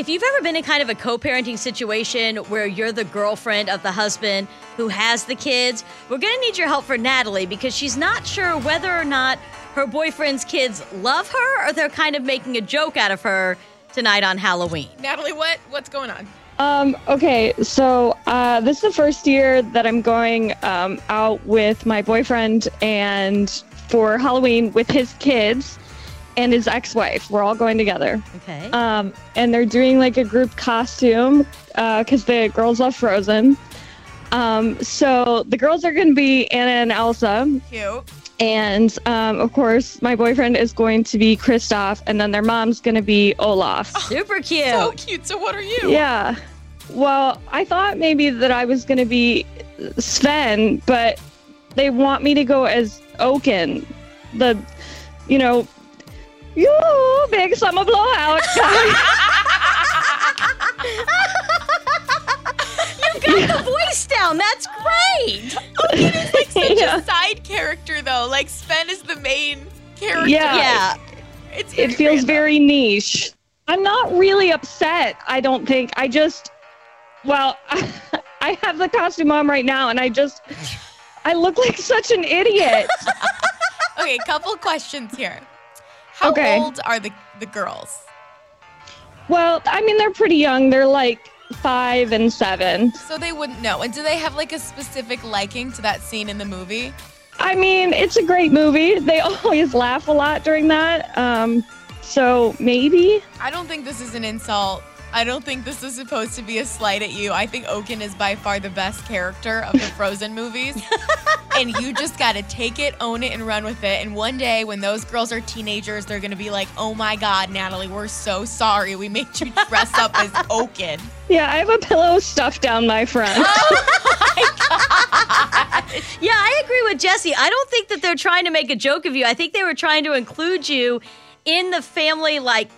If you've ever been in kind of a co parenting situation where you're the girlfriend of the husband who has the kids, we're going to need your help for Natalie because she's not sure whether or not her boyfriend's kids love her or they're kind of making a joke out of her tonight on Halloween. Natalie, what what's going on? Um, okay, so uh, this is the first year that I'm going um, out with my boyfriend and for Halloween with his kids and his ex-wife. We're all going together. Okay. Um, and they're doing like a group costume because the girls love Frozen. Um, so the girls are going to be Anna and Elsa. Cute. And um, of course, my boyfriend is going to be Kristoff, and then their mom's going to be Olaf. Super cute. So cute. So what are you? Yeah. Well, I thought maybe that I was going to be Sven, but they want me to go as Oaken. The, you know, you big summer blowout guy. You got the voice down. That's great. Oaken is like such Yeah. a side character though. Like Sven is the main character. Yeah. Yeah. It's it feels random. very niche. I'm not really upset, I don't think. I just, well, I have the costume on right now, and I just, I look like such an idiot. Okay, couple questions here. How Okay. old are the the girls? well, I mean, they're pretty young. They're like five and seven. So they wouldn't know. And do they have like a specific liking to that scene in the movie? I mean, it's a great movie. They always laugh a lot during that. Um, so maybe. I don't think this is an insult. I don't think this is supposed to be a slight at you. I think Oaken is by far the best character of the Frozen movies. and you just got to take it, own it, and run with it. And one day when those girls are teenagers, they're going to be like, oh my God, Natalie, we're so sorry. We made you dress up as Oaken. Yeah, I have a pillow stuffed down my front. Oh yeah, I agree with Jesse. I don't think that they're trying to make a joke of you. I think they were trying to include you in the family like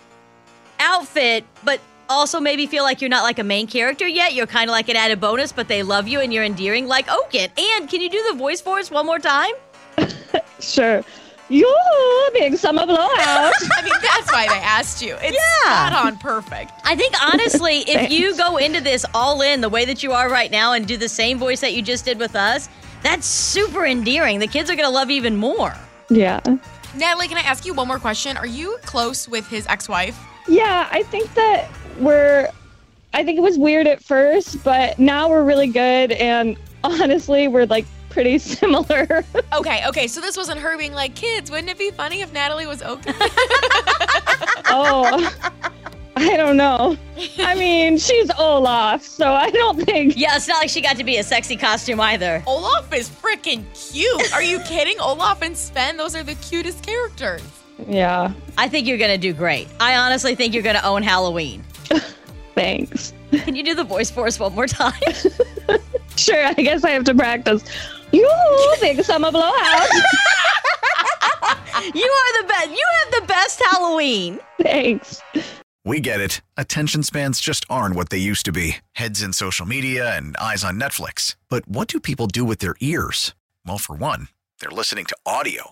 outfit, but also maybe feel like you're not like a main character yet. You're kind of like an added bonus, but they love you and you're endearing like Oaken. And can you do the voice for us one more time? sure. You big summer blowout. I mean, that's why they asked you. It's Yeah. spot on perfect. I think honestly, if you go into this all in the way that you are right now and do the same voice that you just did with us, that's super endearing. The kids are going to love you even more. yeah. Natalie, can I ask you one more question? Are you close with his ex wife? Yeah, I think that we're. I think it was weird at first, but now we're really good, and honestly, we're like pretty similar. Okay, okay, so this wasn't her being like, kids, wouldn't it be funny if Natalie was Oaken? oh, I don't know. I mean, she's Olaf, so I don't think. Yeah, it's not like she got to be a sexy costume either. Olaf is freaking cute. Are you kidding? Olaf and Sven, those are the cutest characters. Yeah, I think you're going to do great. I honestly think you're going to own Halloween. thanks. Can you do the voice for us one more time? Sure, I guess I have to practice. You big summer blowout. you are the best. You have the best Halloween. thanks. We get it. Attention spans just aren't what they used to be heads in social media and eyes on Netflix. But what do people do with their ears? Well, for one, they're listening to audio.